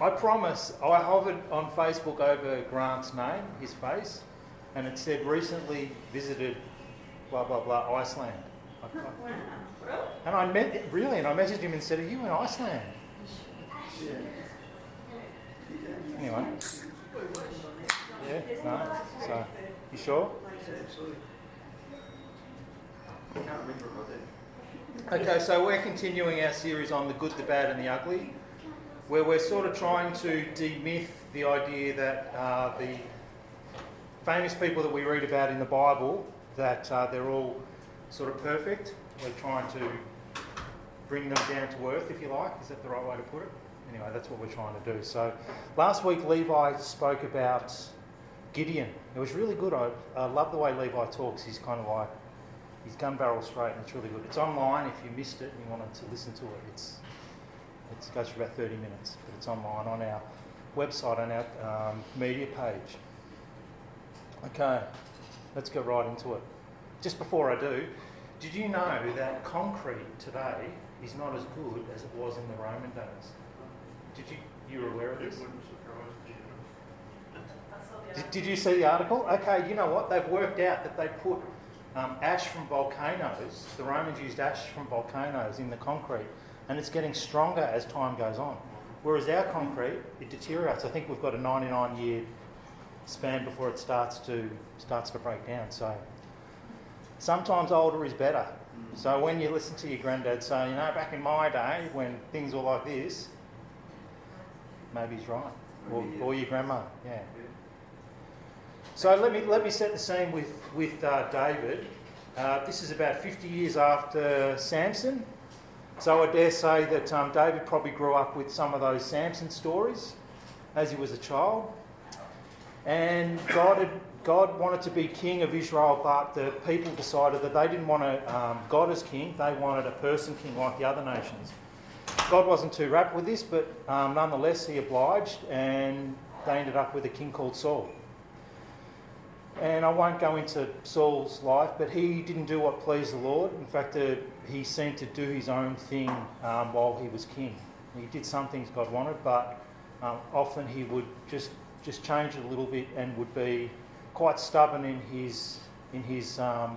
I promise, I hovered on Facebook over Grant's name, his face, and it said recently visited blah blah blah Iceland. And I met really, and I messaged him and said, "Are you in Iceland?" Anyway. Yeah. No. So, you sure? Okay, so we're continuing our series on the good, the bad, and the ugly, where we're sort of trying to demyth the idea that uh, the famous people that we read about in the Bible, that uh, they're all sort of perfect. We're trying to bring them down to earth, if you like. Is that the right way to put it? Anyway, that's what we're trying to do. So last week, Levi spoke about Gideon. It was really good. I, I love the way Levi talks. He's kind of like, he's gun barrel straight, and it's really good. It's online if you missed it and you wanted to listen to it. It's, it goes for about 30 minutes, but it's online on our website, on our um, media page. Okay, let's get right into it. Just before I do, did you know that concrete today is not as good as it was in the Roman days? Did you you were aware of this? Did, did you see the article? Okay, you know what? They've worked out that they put um, ash from volcanoes. The Romans used ash from volcanoes in the concrete, and it's getting stronger as time goes on. Whereas our concrete, it deteriorates. I think we've got a 99 year span before it starts to starts to break down. So sometimes older is better. So when you listen to your granddad say, you know, back in my day when things were like this, maybe he's right. Or, or your grandma, yeah. So let me let me set the scene with with uh, David. Uh, this is about 50 years after Samson. So I dare say that um, David probably grew up with some of those Samson stories as he was a child. And God had, God wanted to be king of Israel, but the people decided that they didn't want a, um, God as king, they wanted a person king like the other nations. God wasn't too rapt with this, but um, nonetheless he obliged, and they ended up with a king called Saul. And I won't go into Saul's life, but he didn't do what pleased the Lord. In fact, uh, he seemed to do his own thing um, while he was king. He did some things God wanted, but um, often he would just just change it a little bit and would be quite stubborn in his in his um,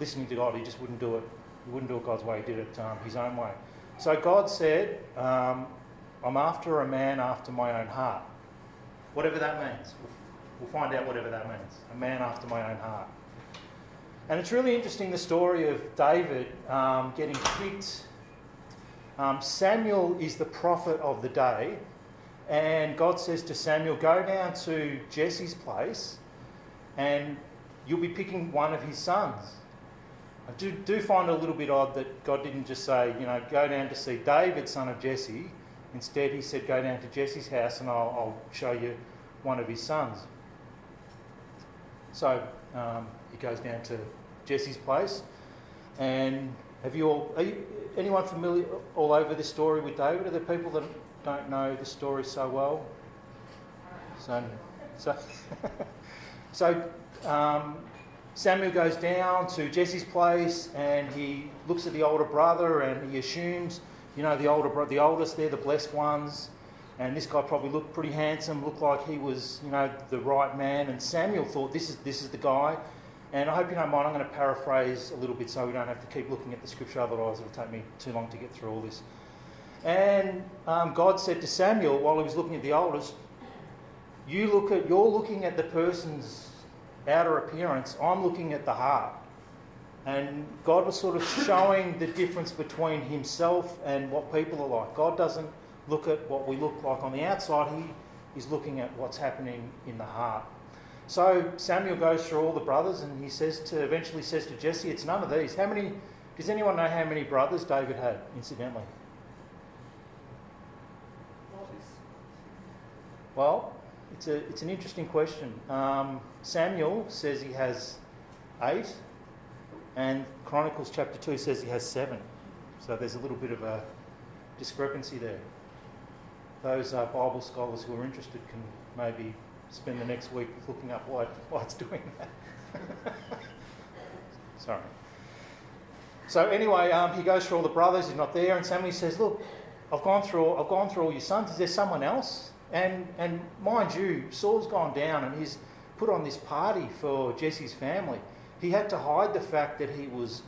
listening to God. He just wouldn't do it. He wouldn't do it God's way. He did it um, his own way. So God said, um, "I'm after a man after my own heart." Whatever that means, we'll, find out whatever that means. A man after my own heart. And it's really interesting the story of David um, getting picked. Um, Samuel is the prophet of the day, and God says to Samuel, Go down to Jesse's place, and you'll be picking one of his sons. I do, do find it a little bit odd that God didn't just say, you know, go down to see David, son of Jesse. Instead, he said, go down to Jesse's house and I'll, I'll show you one of his sons. So um, he goes down to Jesse's place. And have you all, are you, anyone familiar all over this story with David? Are there people that don't know the story so well? So, so, so um, Samuel goes down to Jesse's place and he looks at the older brother and he assumes, you know, the older bro- the oldest, they're the blessed ones. And this guy probably looked pretty handsome, looked like he was, you know, the right man. And Samuel thought, this is, this is the guy. And I hope you don't mind, I'm going to paraphrase a little bit so we don't have to keep looking at the scripture, otherwise it'll take me too long to get through all this. And um, God said to Samuel while he was looking at the oldest, you look at, you're looking at the person's outer appearance, I'm looking at the heart. And God was sort of showing the difference between himself and what people are like. God doesn't look at what we look like on the outside, he is looking at what's happening in the heart. So Samuel goes through all the brothers and he says to eventually says to Jesse, It's none of these. How many does anyone know how many brothers David had, incidentally? Well, it's, a, it's an interesting question. Um, Samuel says he has eight, and Chronicles chapter 2 says he has seven. So there's a little bit of a discrepancy there. Those uh, Bible scholars who are interested can maybe spend the next week looking up why, why it's doing that. Sorry. So anyway, um, he goes through all the brothers, he's not there, and Samuel says, Look, I've gone through, I've gone through all your sons. Is there someone else? And, and mind you, Saul's gone down and he's put on this party for Jesse's family. He had to hide the fact that he was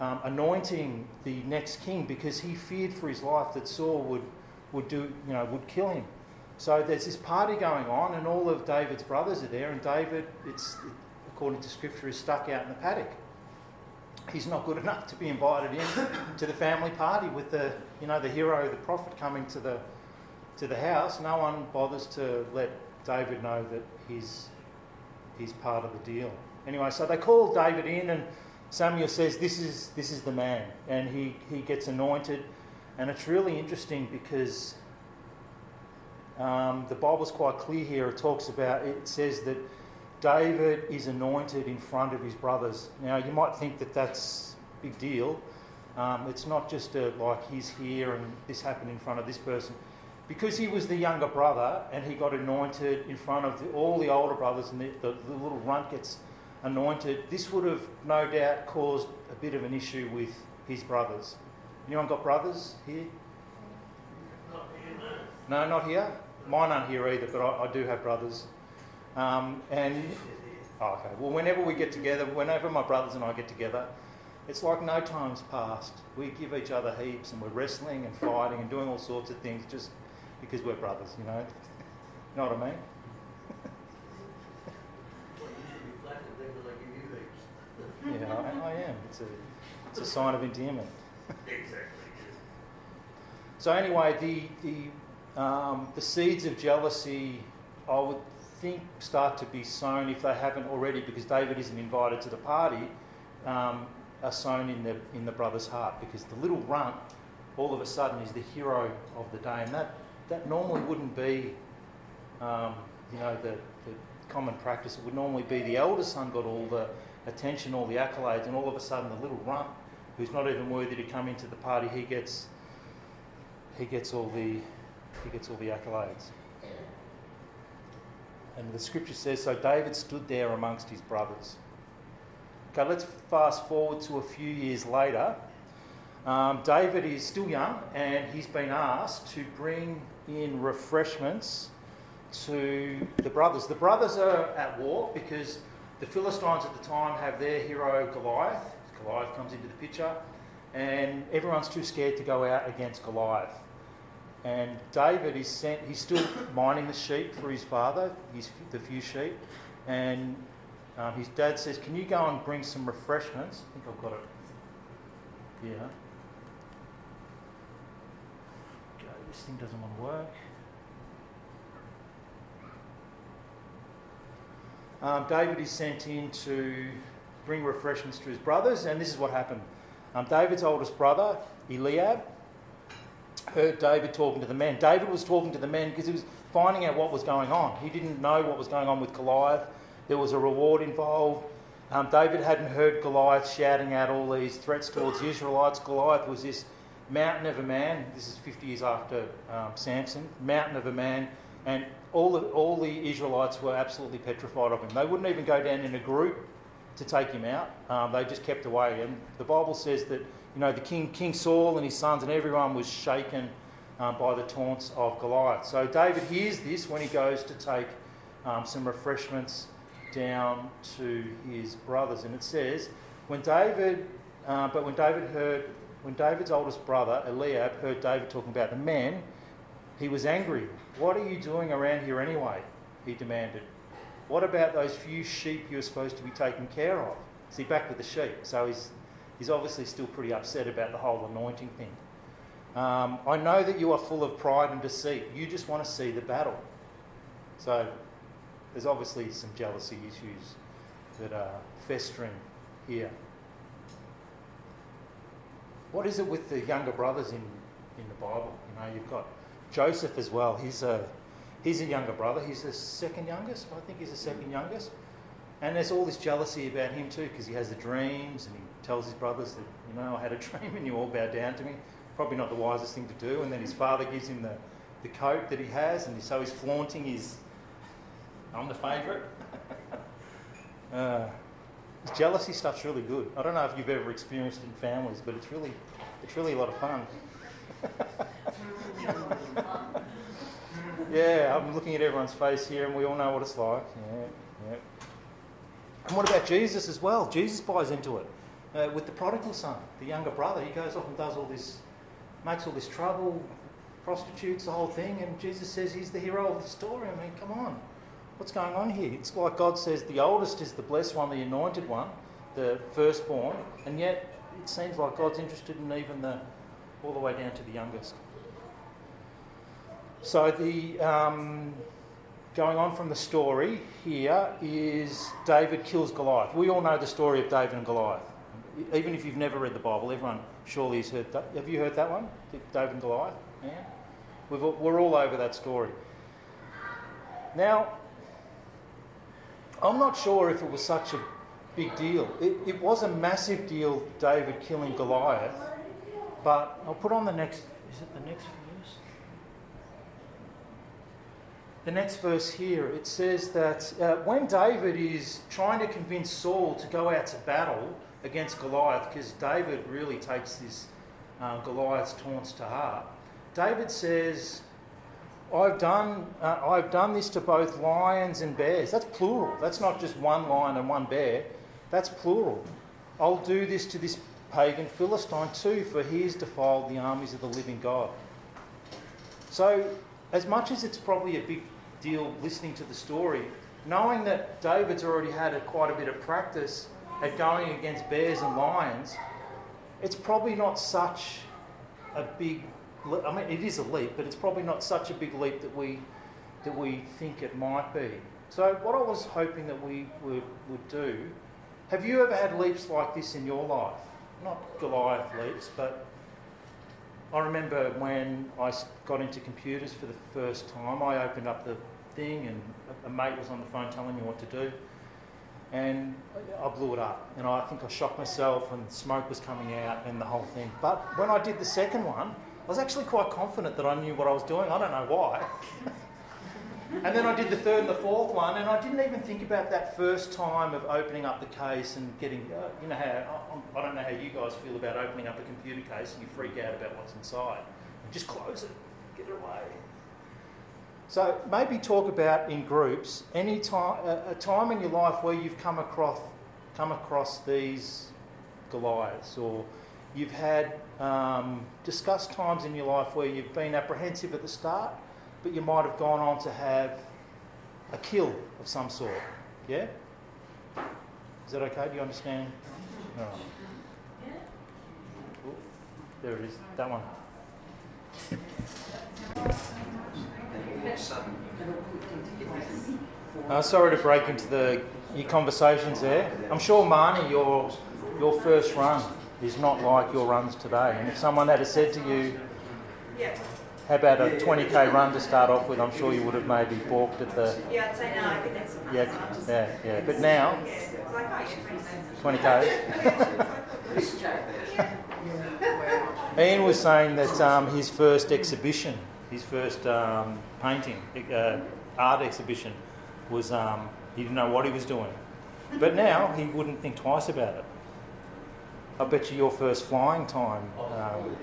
um, anointing the next king because he feared for his life that Saul would, would do, you know, would kill him. So there's this party going on, and all of David's brothers are there, and David, it's according to Scripture, is stuck out in the paddock. He's not good enough to be invited in to the family party with the, you know, the hero, the prophet coming to the to the house. No one bothers to let David know that he's he's part of the deal. Anyway, so they call David in, and Samuel says, "This is this is the man," and he he gets anointed, and it's really interesting because um, the Bible's quite clear here. It talks about, it says that David is anointed in front of his brothers. Now, you might think that that's a big deal. Um, it's not just a, like he's here and this happened in front of this person. Because he was the younger brother and he got anointed in front of the, all the older brothers and the, the, the little runt gets anointed, this would have no doubt caused a bit of an issue with his brothers. Anyone got brothers here? No, not here. Mine aren't here either, but I, I do have brothers. Um, and oh, okay, well, whenever we get together, whenever my brothers and I get together, it's like no time's passed. We give each other heaps, and we're wrestling and fighting and doing all sorts of things just because we're brothers, you know. you know what I mean? yeah, I, I, am. It's a, it's a sign of endearment. Exactly. So anyway, the the um, the seeds of jealousy, I would think, start to be sown if they haven't already, because David isn't invited to the party, um, are sown in the, in the brother's heart. Because the little runt, all of a sudden, is the hero of the day. And that, that normally wouldn't be, um, you know, the, the common practice. It would normally be the elder son got all the attention, all the accolades, and all of a sudden, the little runt, who's not even worthy to come into the party, he gets, he gets all the he gets all the accolades. And the scripture says, So David stood there amongst his brothers. Okay, let's fast forward to a few years later. Um, David is still young and he's been asked to bring in refreshments to the brothers. The brothers are at war because the Philistines at the time have their hero Goliath. Goliath comes into the picture, and everyone's too scared to go out against Goliath. And David is sent, he's still minding the sheep for his father, his, the few sheep. And um, his dad says, Can you go and bring some refreshments? I think I've got it. Yeah. Go, this thing doesn't want to work. Um, David is sent in to bring refreshments to his brothers, and this is what happened. Um, David's oldest brother, Eliab, heard David talking to the men. David was talking to the men because he was finding out what was going on. He didn't know what was going on with Goliath. There was a reward involved. Um, David hadn't heard Goliath shouting out all these threats towards the Israelites. Goliath was this mountain of a man. This is 50 years after um, Samson. Mountain of a man. And all the, all the Israelites were absolutely petrified of him. They wouldn't even go down in a group to take him out. Um, they just kept away. And the Bible says that you know, the king, King Saul and his sons and everyone was shaken um, by the taunts of Goliath. So David hears this when he goes to take um, some refreshments down to his brothers. And it says, when David, uh, but when David heard, when David's oldest brother, Eliab, heard David talking about the men, he was angry. What are you doing around here anyway? He demanded. What about those few sheep you're supposed to be taking care of? See, back with the sheep. So he's he's obviously still pretty upset about the whole anointing thing. Um, I know that you are full of pride and deceit. You just want to see the battle. So there's obviously some jealousy issues that are festering here. What is it with the younger brothers in, in the Bible? You know, you've got Joseph as well. He's a, he's a younger brother. He's the second youngest. I think he's the second youngest. And there's all this jealousy about him too because he has the dreams and he tells his brothers that, you know, I had a dream and you all bowed down to me. Probably not the wisest thing to do. And then his father gives him the, the coat that he has, and so he's flaunting his, I'm the favourite. uh, jealousy stuff's really good. I don't know if you've ever experienced it in families, but it's really, it's really a lot of fun. yeah, I'm looking at everyone's face here, and we all know what it's like. Yeah, yeah. And what about Jesus as well? Jesus buys into it. Uh, with the prodigal son, the younger brother, he goes off and does all this, makes all this trouble, prostitutes the whole thing, and Jesus says he's the hero of the story. I mean, come on, what's going on here? It's like God says the oldest is the blessed one, the anointed one, the firstborn, and yet it seems like God's interested in even the all the way down to the youngest. So the um, going on from the story here is David kills Goliath. We all know the story of David and Goliath. Even if you've never read the Bible, everyone surely has heard that. Have you heard that one? David and Goliath? Yeah. We've, we're all over that story. Now, I'm not sure if it was such a big deal. It, it was a massive deal, David killing Goliath, but I'll put on the next. Is it the next verse? The next verse here, it says that uh, when David is trying to convince Saul to go out to battle against Goliath, because David really takes this uh, Goliath's taunts to heart, David says, I've done, uh, I've done this to both lions and bears. That's plural. That's not just one lion and one bear. That's plural. I'll do this to this pagan Philistine too, for he has defiled the armies of the living God. So, as much as it's probably a big deal listening to the story, knowing that David's already had a, quite a bit of practice at going against bears and lions, it's probably not such a big. I mean, it is a leap, but it's probably not such a big leap that we that we think it might be. So, what I was hoping that we would, would do. Have you ever had leaps like this in your life? not Goliath leaps, but I remember when I got into computers for the first time, I opened up the thing and a mate was on the phone telling me what to do. And I blew it up. And I think I shocked myself and smoke was coming out and the whole thing. But when I did the second one, I was actually quite confident that I knew what I was doing. I don't know why. And then I did the third and the fourth one, and I didn't even think about that first time of opening up the case and getting, uh, you know, how I don't know how you guys feel about opening up a computer case and you freak out about what's inside. Just close it, get it away. So maybe talk about in groups any time, a, time in your life where you've come across, come across these Goliaths, or you've had um, discussed times in your life where you've been apprehensive at the start but you might have gone on to have a kill of some sort. Yeah? Is that okay? Do you understand? Right. Ooh, there it is, that one. Uh, sorry to break into the your conversations there. I'm sure, Marnie, your your first run is not like your runs today. And if someone had said to you, how about a 20k run to start off with? I'm sure you would have maybe balked at the. Yeah, I'd say no. I think that's. Yeah, yeah, yeah. But now, 20k. Ian was saying that um, his first exhibition, his first um, painting, uh, art exhibition, was um, he didn't know what he was doing. But now he wouldn't think twice about it. I bet you your first flying time, um,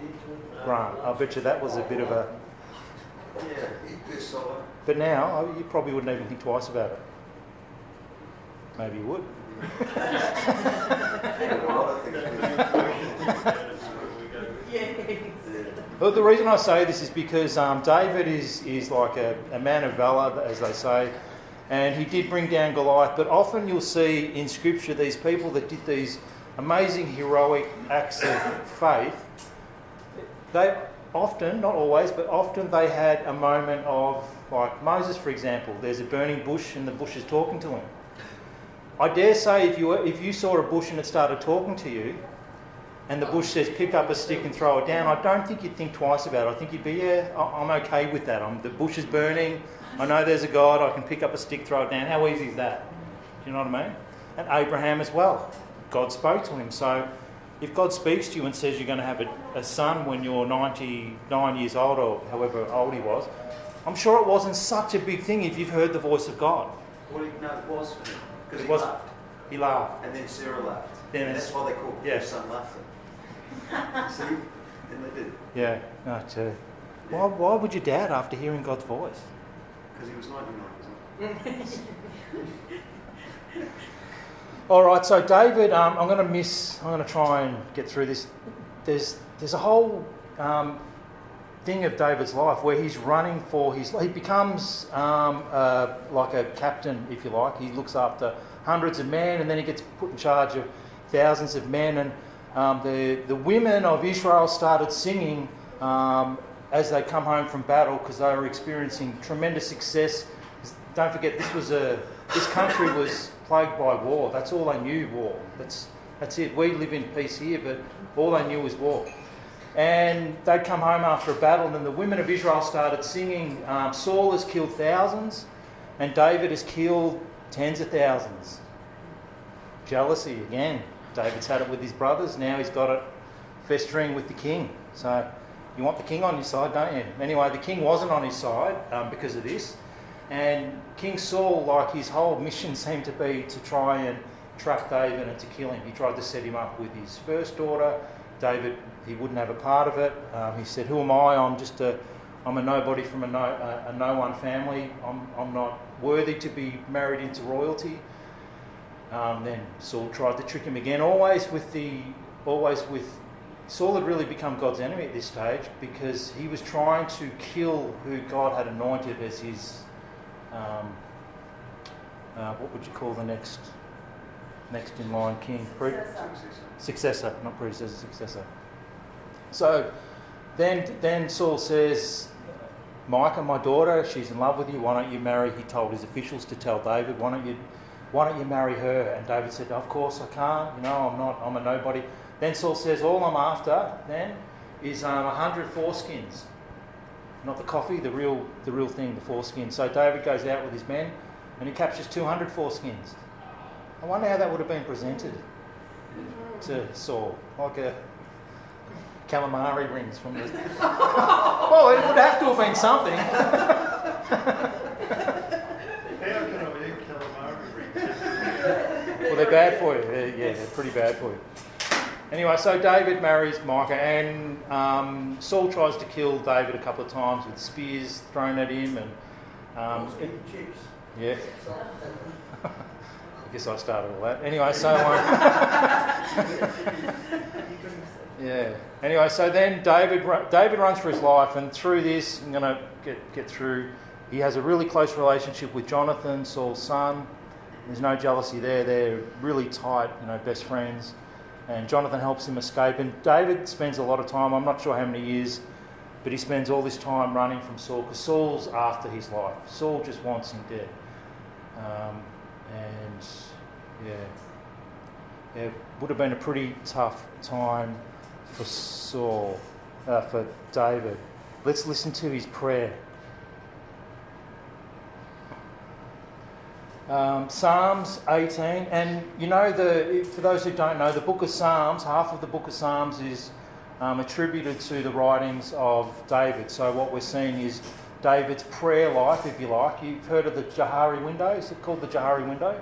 Grant, I bet you that was a bit of a. But now oh, you probably wouldn't even think twice about it. Maybe you would. But the reason I say this is because um, David is, is like a, a man of valour, as they say, and he did bring down Goliath. But often you'll see in Scripture these people that did these amazing heroic acts of faith, they often, not always, but often they had a moment of, like Moses, for example, there's a burning bush and the bush is talking to him. I dare say if you, if you saw a bush and it started talking to you, and the bush says pick up a stick and throw it down, I don't think you'd think twice about it. I think you'd be, yeah, I'm okay with that. I'm, the bush is burning. I know there's a God. I can pick up a stick, throw it down. How easy is that? Do you know what I mean? And Abraham as well. God spoke to him. So if God speaks to you and says you're going to have a, a son when you're 99 years old or however old he was, I'm sure it wasn't such a big thing if you've heard the voice of God. Well, no, it was because he was, laughed. He laughed. And then Sarah laughed. Then and that's why they called yeah. son laughter. See? And they did. Yeah, no, too. Why, why would you doubt after hearing God's voice? Because he was 99 years old. All right, so David, um, I'm going to miss. I'm going to try and get through this. There's there's a whole um, thing of David's life where he's running for his. He becomes um, uh, like a captain, if you like. He looks after hundreds of men, and then he gets put in charge of thousands of men. And um, the the women of Israel started singing um, as they come home from battle because they were experiencing tremendous success. Don't forget, this was a this country was plagued by war. That's all they knew, war. That's, that's it. We live in peace here, but all they knew was war. And they'd come home after a battle, and then the women of Israel started singing um, Saul has killed thousands, and David has killed tens of thousands. Jealousy again. David's had it with his brothers, now he's got it festering with the king. So you want the king on your side, don't you? Anyway, the king wasn't on his side um, because of this. And King Saul, like his whole mission seemed to be to try and trap David and to kill him. He tried to set him up with his first daughter. David, he wouldn't have a part of it. Um, he said, "Who am I? I'm just a, I'm a nobody from a no, a, a no one family. I'm, I'm not worthy to be married into royalty." Um, then Saul tried to trick him again, always with the, always with. Saul had really become God's enemy at this stage because he was trying to kill who God had anointed as his um, uh, what would you call the next next in line king? Pre- successor, not predecessor, successor. So then, then Saul says, Michal, my daughter, she's in love with you. Why don't you marry? He told his officials to tell David, why don't you, why don't you marry her? And David said, of course I can't. You know, I'm not. I'm a nobody. Then Saul says, all I'm after then is um, a um, hundred foreskins not the coffee, the real, the real thing, the foreskin. So David goes out with his men and he captures 200 foreskins. I wonder how that would have been presented to Saul, like a calamari rings from the. well, it would have to have been something. well, they're bad for you. They're, yeah, they're pretty bad for you. Anyway, so David marries Michal, and um, Saul tries to kill David a couple of times with spears thrown at him, and um, it, yeah. I guess I started all that. Anyway, so um, yeah. Anyway, so then David David runs for his life, and through this, I'm going to get get through. He has a really close relationship with Jonathan, Saul's son. There's no jealousy there. They're really tight, you know, best friends and Jonathan helps him escape. And David spends a lot of time, I'm not sure how many years, but he spends all this time running from Saul because Saul's after his life. Saul just wants him dead. Um, and yeah, it would have been a pretty tough time for Saul, uh, for David. Let's listen to his prayer. Um, Psalms 18, and you know, the, for those who don't know, the book of Psalms, half of the book of Psalms is um, attributed to the writings of David. So, what we're seeing is David's prayer life, if you like. You've heard of the Johari window? Is it called the Johari window?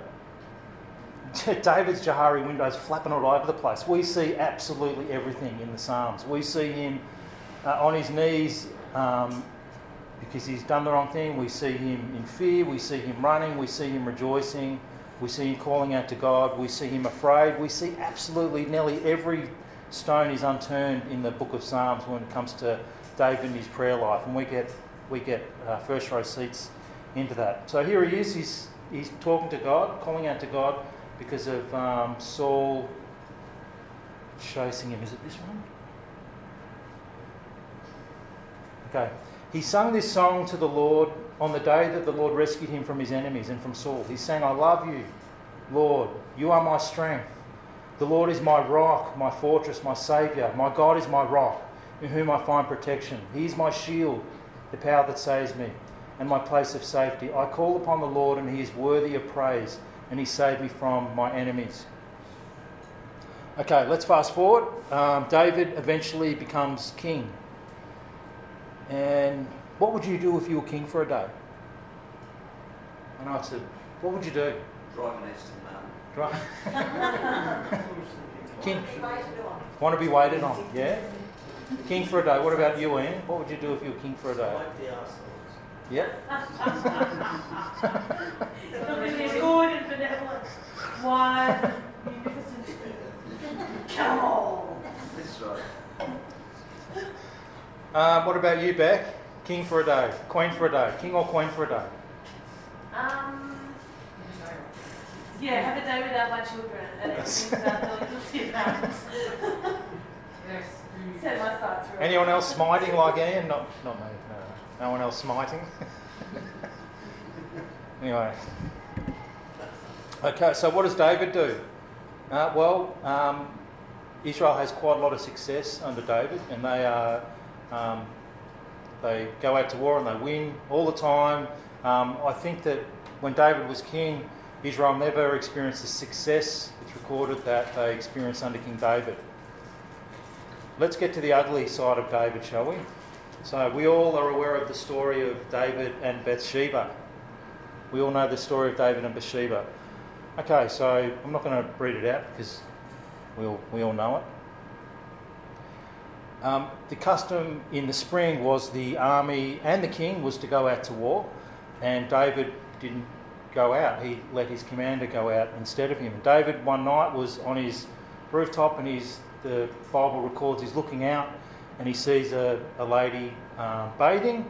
David's Johari window is flapping all over the place. We see absolutely everything in the Psalms. We see him uh, on his knees um, because he's done the wrong thing. We see him in fear, we see him running, we see him rejoicing, we see him calling out to God, we see him afraid. We see absolutely nearly every stone is unturned in the book of Psalms when it comes to David and his prayer life, and we get we get uh, first row seats into that. So here he is. He's he's talking to God, calling out to God because of um, Saul chasing him. Is it this one? Okay. He sung this song to the Lord on the day that the Lord rescued him from his enemies and from Saul. He sang, I love you, Lord. You are my strength. The Lord is my rock, my fortress, my Saviour. My God is my rock, in whom I find protection. He is my shield, the power that saves me, and my place of safety. I call upon the Lord, and He is worthy of praise, and He saved me from my enemies. Okay, let's fast forward. Um, David eventually becomes king. And what would you do if you were king for a day? And I said, what would you do? Drive an Aston Martin. Drive. king. Want to be waited on, yeah? King for a day. What about you, Ian? What would you do if you were king for a day? Like the assholes. Yep. Looking at good and benevolent, wise, magnificent. Come on. That's right. Um, what about you, Beck? King for a day. Queen for a day. King or queen for a day? Um, yeah, have a day without my children and everything without the about. Set my sights real. Anyone else smiting like Ian? Not, not me. No, no one else smiting. anyway. Okay, so what does David do? Uh, well, um, Israel has quite a lot of success under David, and they are um, they go out to war and they win all the time. Um, I think that when David was king, Israel never experienced the success it's recorded that they experienced under King David. Let's get to the ugly side of David, shall we? So, we all are aware of the story of David and Bathsheba. We all know the story of David and Bathsheba. Okay, so I'm not going to read it out because we all, we all know it. Um, the custom in the spring was the army and the king was to go out to war, and David didn't go out. He let his commander go out instead of him. David one night was on his rooftop, and he's the Bible records he's looking out, and he sees a, a lady uh, bathing,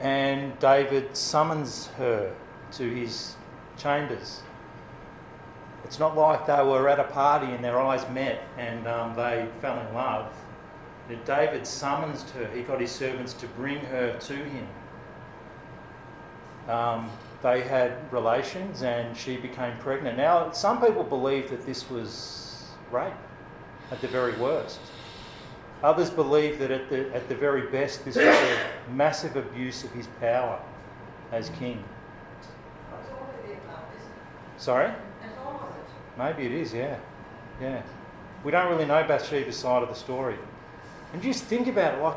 and David summons her to his chambers. It's not like they were at a party and their eyes met and um, they fell in love. David summons her. He got his servants to bring her to him. Um, they had relations and she became pregnant. Now, some people believe that this was rape at the very worst. Others believe that at the, at the very best, this was a massive abuse of his power as king. Sorry? Maybe it is, yeah. Yeah. We don't really know Bathsheba's side of the story. And just think about it, like,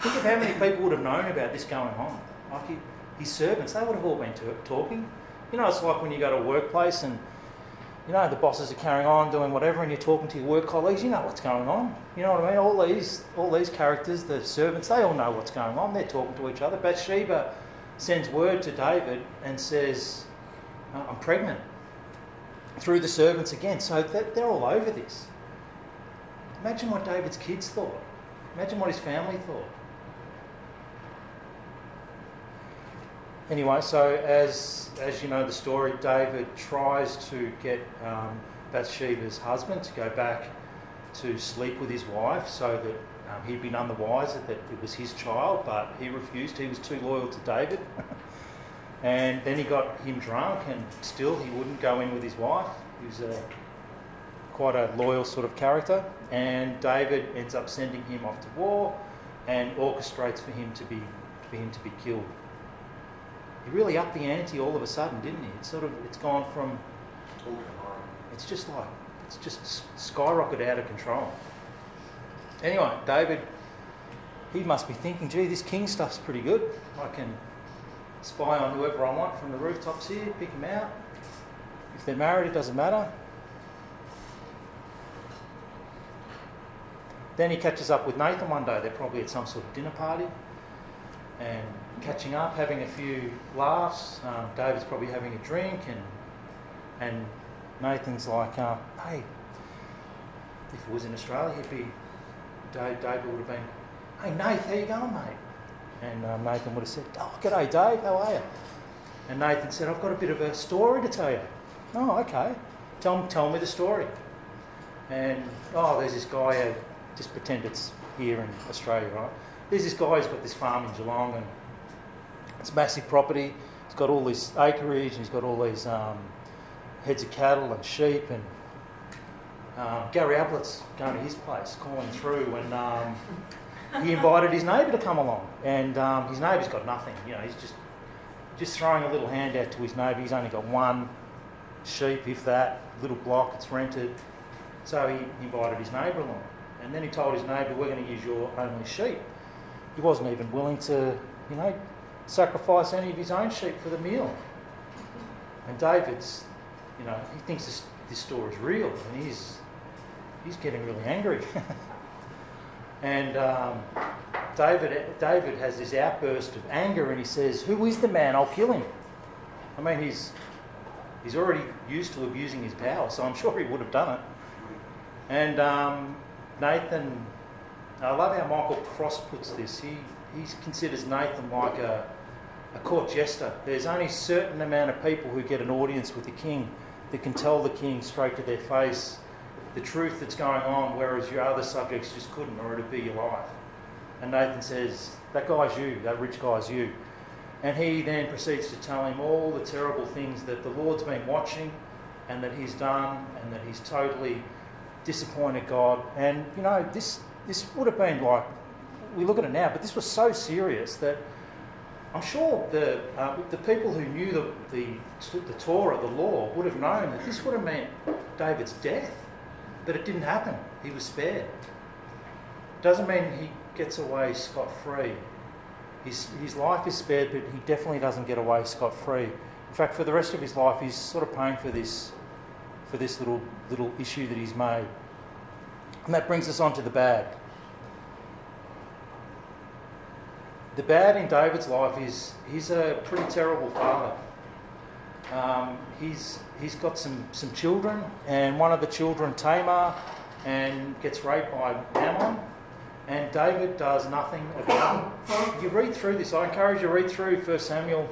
think of how many people would have known about this going on. Like, his servants, they would have all been talking. You know, it's like when you go to a workplace and, you know, the bosses are carrying on doing whatever and you're talking to your work colleagues, you know what's going on. You know what I mean? All these, all these characters, the servants, they all know what's going on. They're talking to each other. Bathsheba sends word to David and says, uh, I'm pregnant through the servants again. So they're all over this. Imagine what David's kids thought. Imagine what his family thought. Anyway, so as as you know the story, David tries to get um, Bathsheba's husband to go back to sleep with his wife, so that um, he'd be none the wiser that it was his child. But he refused. He was too loyal to David. And then he got him drunk, and still he wouldn't go in with his wife. He was a, quite a loyal sort of character. And David ends up sending him off to war and orchestrates for him to be for him to be killed. He really upped the ante all of a sudden, didn't he? It's sort of it's gone from it's just like it's just skyrocketed out of control. Anyway, David, he must be thinking, gee, this king stuff's pretty good. I can spy on whoever I want from the rooftops here, pick them out. If they're married, it doesn't matter. Then he catches up with Nathan one day. They're probably at some sort of dinner party and catching up, having a few laughs. Um, David's probably having a drink, and and Nathan's like, um, "Hey, if it was in Australia, he'd be Dave. David would have been, hey Nate, how you going, mate?" And uh, Nathan would have said, Oh, g'day, Dave, how are you? And Nathan said, I've got a bit of a story to tell you. Oh, okay. Tell, tell me the story. And, oh, there's this guy, uh, just pretend it's here in Australia, right? There's this guy who's got this farm in Geelong and it's massive property. He's got all this acreage and he's got all these um, heads of cattle and sheep and um, Gary Ablett's going to his place, calling through, and um, he invited his neighbour to come along, and um, his neighbour's got nothing. You know, he's just just throwing a little hand out to his neighbour. He's only got one sheep, if that, little block. It's rented, so he invited his neighbour along, and then he told his neighbour, "We're going to use your only sheep." He wasn't even willing to, you know, sacrifice any of his own sheep for the meal. And David's, you know, he thinks this, this story is real, and he's he's getting really angry. And um, David, David has this outburst of anger and he says, Who is the man? I'll kill him. I mean, he's, he's already used to abusing his power, so I'm sure he would have done it. And um, Nathan, I love how Michael Cross puts this. He, he considers Nathan like a, a court jester. There's only a certain amount of people who get an audience with the king that can tell the king straight to their face the truth that's going on, whereas your other subjects just couldn't, or it'd be your life. And Nathan says, That guy's you, that rich guy's you. And he then proceeds to tell him all the terrible things that the Lord's been watching and that he's done and that he's totally disappointed God. And, you know, this, this would have been like, we look at it now, but this was so serious that I'm sure the, uh, the people who knew the, the, the Torah, the law, would have known that this would have meant David's death. But it didn't happen. He was spared. Doesn't mean he gets away scot free. His, his life is spared, but he definitely doesn't get away scot free. In fact, for the rest of his life, he's sort of paying for this, for this little, little issue that he's made. And that brings us on to the bad. The bad in David's life is he's a pretty terrible father. Um, he's, he's got some, some children, and one of the children, Tamar, and gets raped by Amnon, and David does nothing about it. You read through this. I encourage you to read through 1 Samuel,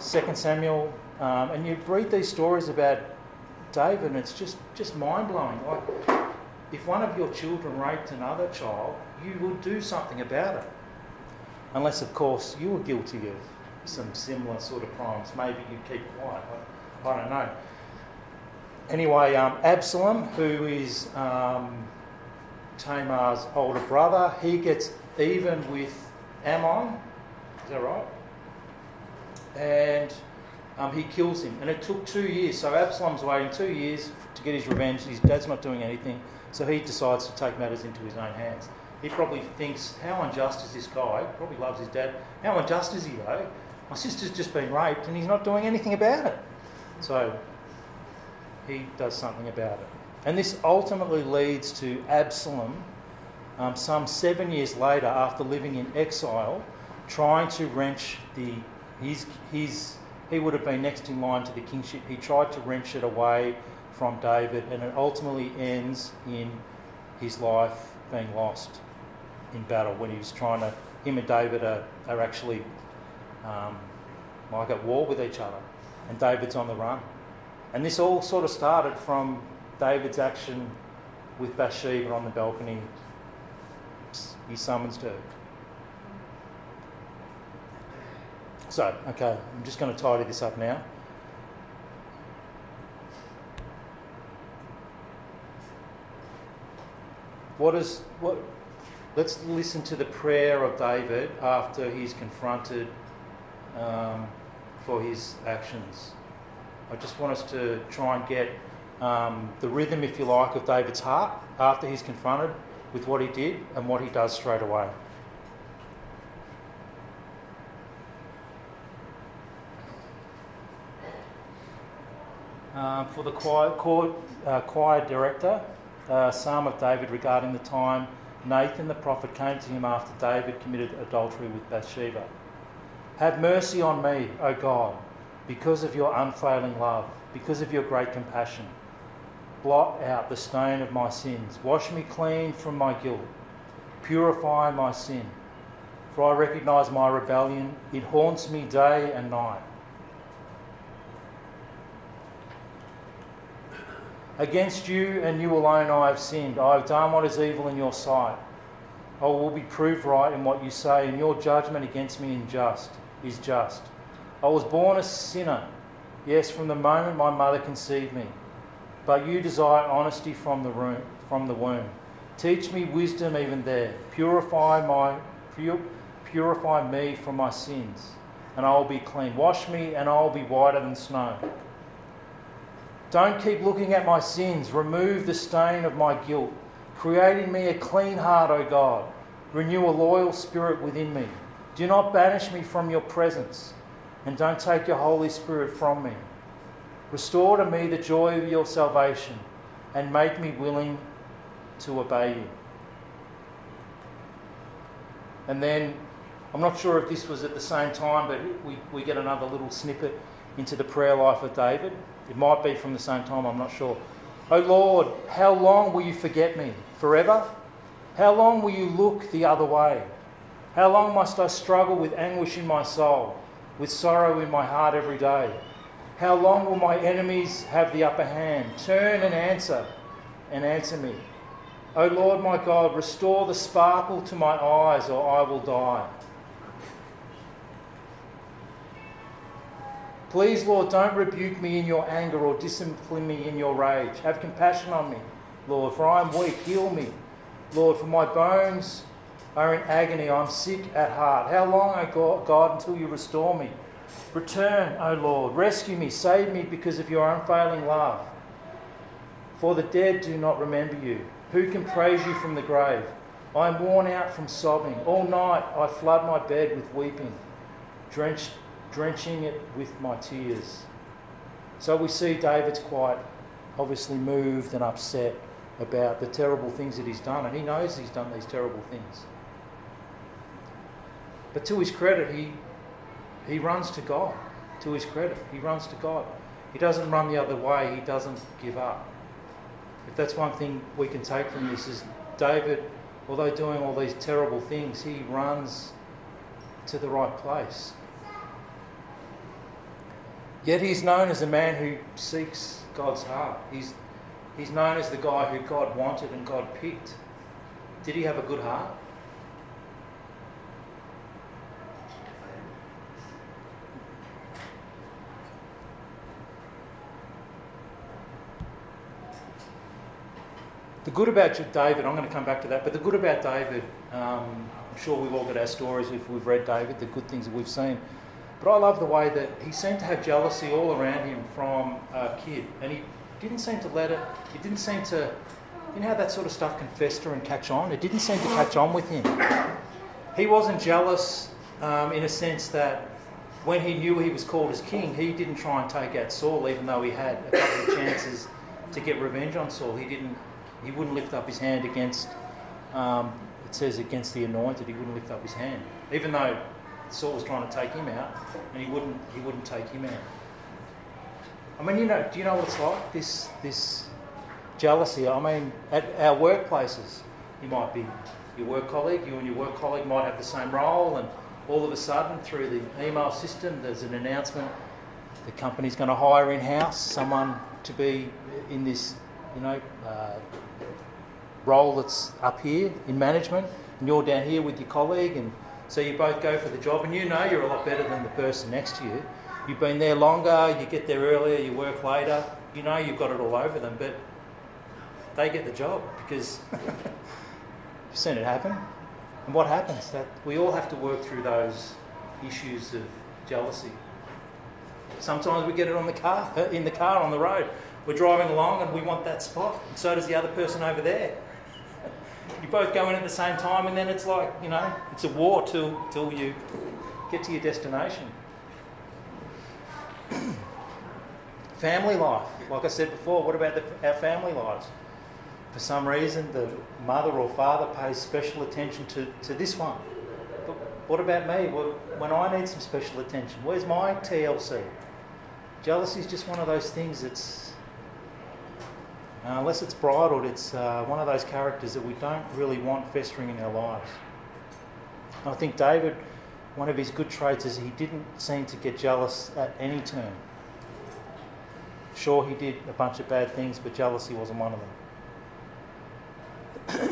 2 Samuel, um, and you read these stories about David, and it's just, just mind blowing. Like, if one of your children raped another child, you would do something about it. Unless, of course, you were guilty of some similar sort of crimes. Maybe you'd keep quiet. I, I don't know. Anyway, um, Absalom, who is um, Tamar's older brother, he gets even with Amnon. Is that right? And um, he kills him. And it took two years. So Absalom's waiting two years to get his revenge. His dad's not doing anything. So he decides to take matters into his own hands. He probably thinks, how unjust is this guy? Probably loves his dad. How unjust is he, though? My sister's just been raped and he's not doing anything about it. So he does something about it. And this ultimately leads to Absalom, um, some seven years later, after living in exile, trying to wrench the his, his he would have been next in line to the kingship. He tried to wrench it away from David, and it ultimately ends in his life being lost in battle when he was trying to. Him and David are, are actually um, like at war with each other, and David's on the run. And this all sort of started from David's action with Bathsheba on the balcony. He summons her. So, okay, I'm just going to tidy this up now. What is what? Let's listen to the prayer of David after he's confronted um, for his actions. I just want us to try and get um, the rhythm, if you like, of David's heart after he's confronted with what he did and what he does straight away. Um, for the choir, choir, uh, choir director, uh, Psalm of David regarding the time Nathan the prophet came to him after David committed adultery with Bathsheba. Have mercy on me, O God, because of your unfailing love, because of your great compassion. Blot out the stain of my sins. Wash me clean from my guilt. Purify my sin. For I recognize my rebellion. It haunts me day and night. Against you and you alone I have sinned. I have done what is evil in your sight. I will be proved right in what you say, and your judgment against me just, is just. I was born a sinner, yes, from the moment my mother conceived me. But you desire honesty from the, room, from the womb. Teach me wisdom even there. Purify, my, pur, purify me from my sins, and I will be clean. Wash me, and I will be whiter than snow. Don't keep looking at my sins. Remove the stain of my guilt. Create in me a clean heart, O God. Renew a loyal spirit within me. Do not banish me from your presence, and don't take your Holy Spirit from me. Restore to me the joy of your salvation, and make me willing to obey you. And then, I'm not sure if this was at the same time, but we, we get another little snippet into the prayer life of David. It might be from the same time, I'm not sure. Oh Lord, how long will you forget me? Forever? How long will you look the other way? How long must I struggle with anguish in my soul, with sorrow in my heart every day? How long will my enemies have the upper hand? Turn and answer, and answer me. O Lord my God, restore the sparkle to my eyes, or I will die. Please, Lord, don't rebuke me in your anger or discipline me in your rage. Have compassion on me, Lord, for I am weak. Heal me, Lord, for my bones are in agony. I'm sick at heart. How long, O God, until you restore me? Return, O Lord. Rescue me. Save me because of your unfailing love. For the dead do not remember you. Who can praise you from the grave? I am worn out from sobbing. All night I flood my bed with weeping, drenched, drenching it with my tears. So we see David's quite obviously moved and upset about the terrible things that he's done, and he knows he's done these terrible things. But to his credit, he, he runs to God. To his credit, he runs to God. He doesn't run the other way, he doesn't give up. If that's one thing we can take from this, is David, although doing all these terrible things, he runs to the right place. Yet he's known as a man who seeks God's heart. He's, he's known as the guy who God wanted and God picked. Did he have a good heart? The good about David, I'm going to come back to that, but the good about David, um, I'm sure we've all got our stories if we've read David, the good things that we've seen. But I love the way that he seemed to have jealousy all around him from a kid, and he didn't seem to let it, it didn't seem to, you know how that sort of stuff can fester and catch on? It didn't seem to catch on with him. He wasn't jealous um, in a sense that when he knew he was called as king, he didn't try and take out Saul, even though he had a couple of chances to get revenge on Saul. He didn't he wouldn't lift up his hand against, um, it says against the anointed, he wouldn't lift up his hand. Even though Saul was trying to take him out, and he wouldn't, he wouldn't take him out. I mean, you know, do you know what it's like? This, this jealousy. I mean, at our workplaces, you might be your work colleague, you and your work colleague might have the same role, and all of a sudden, through the email system, there's an announcement the company's going to hire in house someone to be in this, you know, uh, role that's up here in management, and you're down here with your colleague, and so you both go for the job, and you know you're a lot better than the person next to you. You've been there longer, you get there earlier, you work later, you know you've got it all over them, but they get the job because you've seen it happen. And what happens? That we all have to work through those issues of jealousy. Sometimes we get it on the car, in the car on the road. We're driving along and we want that spot, and so does the other person over there you both go in at the same time, and then it's like, you know, it's a war till, till you get to your destination. family life, like I said before, what about the, our family lives? For some reason, the mother or father pays special attention to, to this one. But what about me? Well, when I need some special attention, where's my TLC? Jealousy is just one of those things that's uh, unless it's bridled, it's uh, one of those characters that we don't really want festering in our lives. I think David, one of his good traits is he didn't seem to get jealous at any turn. Sure, he did a bunch of bad things, but jealousy wasn't one of them.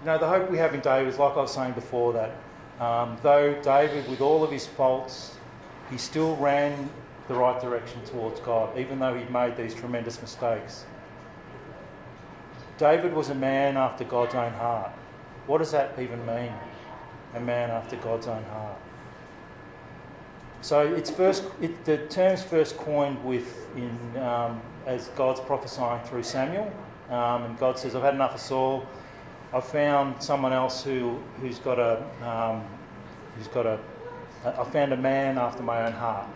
you know, the hope we have in David is, like I was saying before, that um, though David, with all of his faults, he still ran the right direction towards God, even though he'd made these tremendous mistakes. David was a man after God's own heart. What does that even mean? A man after God's own heart. So it's first, it, the term's first coined with in um, as God's prophesying through Samuel, um, and God says, "I've had enough of Saul. I've found someone else who who's got a um, who's got a. I found a man after my own heart."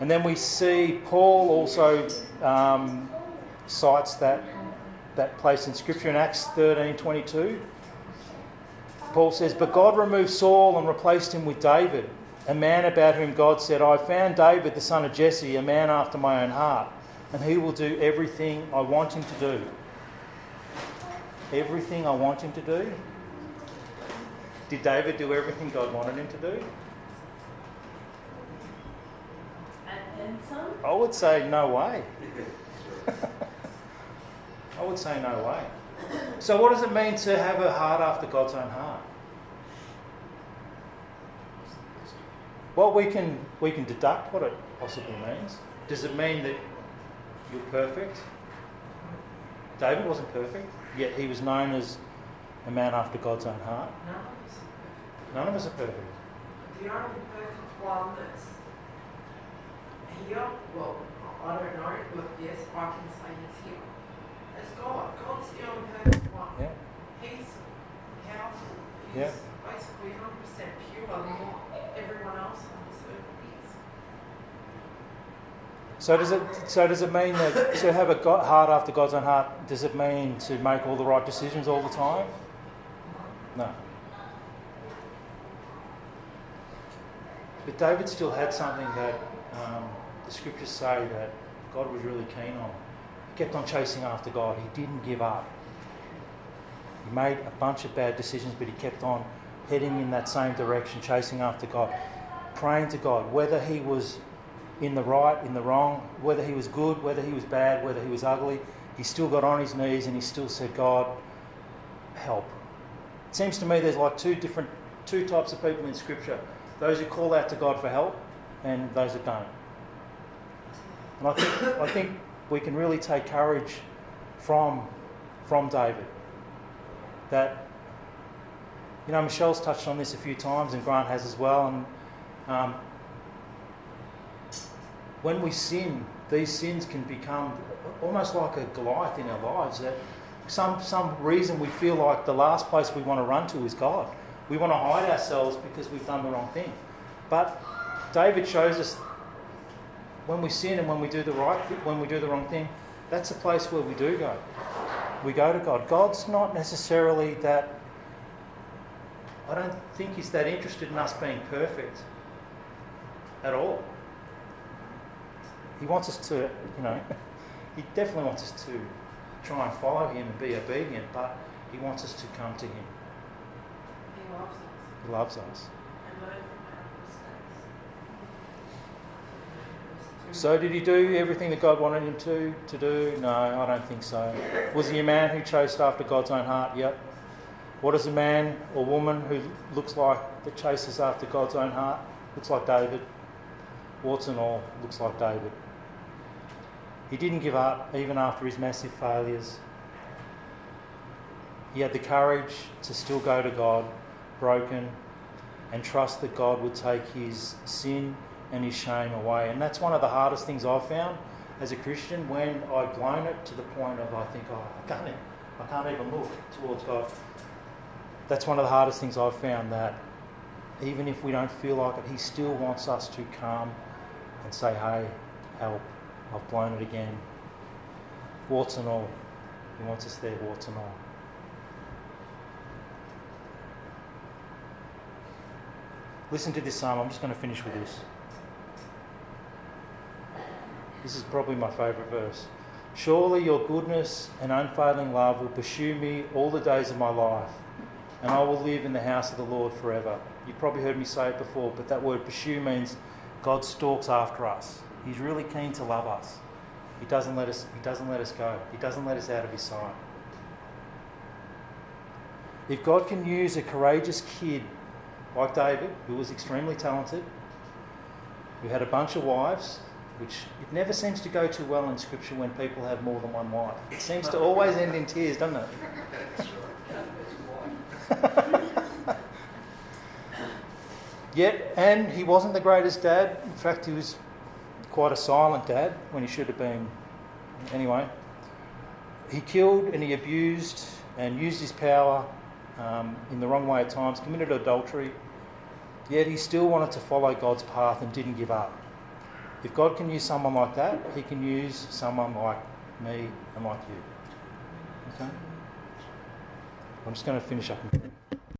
And then we see Paul also um, cites that, that place in Scripture in Acts 13 22. Paul says, But God removed Saul and replaced him with David, a man about whom God said, I found David, the son of Jesse, a man after my own heart, and he will do everything I want him to do. Everything I want him to do? Did David do everything God wanted him to do? And then some? I would say no way. I would say no way. So, what does it mean to have a heart after God's own heart? Well, we can we can deduct what it possibly means. Does it mean that you're perfect? David wasn't perfect, yet he was known as a man after God's own heart. None of us are None of us are perfect. perfect. The only perfect one that's here, well, I don't know, but yes, I can say he's here. It's God. God's the only perfect one. Yeah. He's powerful. He's Yeah. basically 100% pure. Everyone else on this earth is. So does it? So does it mean that to have a God, heart after God's own heart? Does it mean to make all the right decisions all the time? No. But David still had something that um, the scriptures say that God was really keen on. He kept on chasing after God. He didn't give up. He made a bunch of bad decisions, but he kept on heading in that same direction, chasing after God, praying to God, whether he was in the right, in the wrong, whether he was good, whether he was bad, whether he was ugly, he still got on his knees and he still said, God, help. It seems to me there's like two different, two types of people in Scripture those who call out to God for help and those that don't. And I think, I think we can really take courage from, from David. That, you know, Michelle's touched on this a few times and Grant has as well. And um, when we sin, these sins can become almost like a Goliath in our lives. That some some reason we feel like the last place we want to run to is God. We want to hide ourselves because we've done the wrong thing. But David shows us when we sin and when we do the right when we do the wrong thing, that's a place where we do go. We go to God. God's not necessarily that I don't think he's that interested in us being perfect at all. He wants us to, you know, he definitely wants us to try and follow him and be obedient, but he wants us to come to him. He loves us. He loves us. And learn from our mistakes. So did he do everything that God wanted him to, to do? No, I don't think so. Was he a man who chased after God's own heart? Yep. What is a man or woman who looks like that chases after God's own heart? Looks like David. Warts and all, looks like David. He didn't give up even after his massive failures. He had the courage to still go to God, broken, and trust that God would take his sin and his shame away. And that's one of the hardest things I've found as a Christian when I've blown it to the point of I think, oh, I can't, I can't even look towards God. That's one of the hardest things I've found that even if we don't feel like it, He still wants us to come and say, hey, help, I've blown it again. Warts and all. He wants us there, warts and all. Listen to this psalm. I'm just going to finish with this. This is probably my favourite verse. Surely your goodness and unfailing love will pursue me all the days of my life, and I will live in the house of the Lord forever. You've probably heard me say it before, but that word pursue means God stalks after us. He's really keen to love us. He doesn't let us, he doesn't let us go. He doesn't let us out of his sight. If God can use a courageous kid like David, who was extremely talented, who had a bunch of wives, which it never seems to go too well in Scripture when people have more than one wife. It seems to always end in tears, doesn't it? Yet, and he wasn't the greatest dad. In fact, he was quite a silent dad when he should have been. Anyway, he killed and he abused and used his power um, in the wrong way at times, committed adultery. Yet he still wanted to follow God's path and didn't give up. If God can use someone like that, He can use someone like me and like you. Okay? I'm just going to finish up.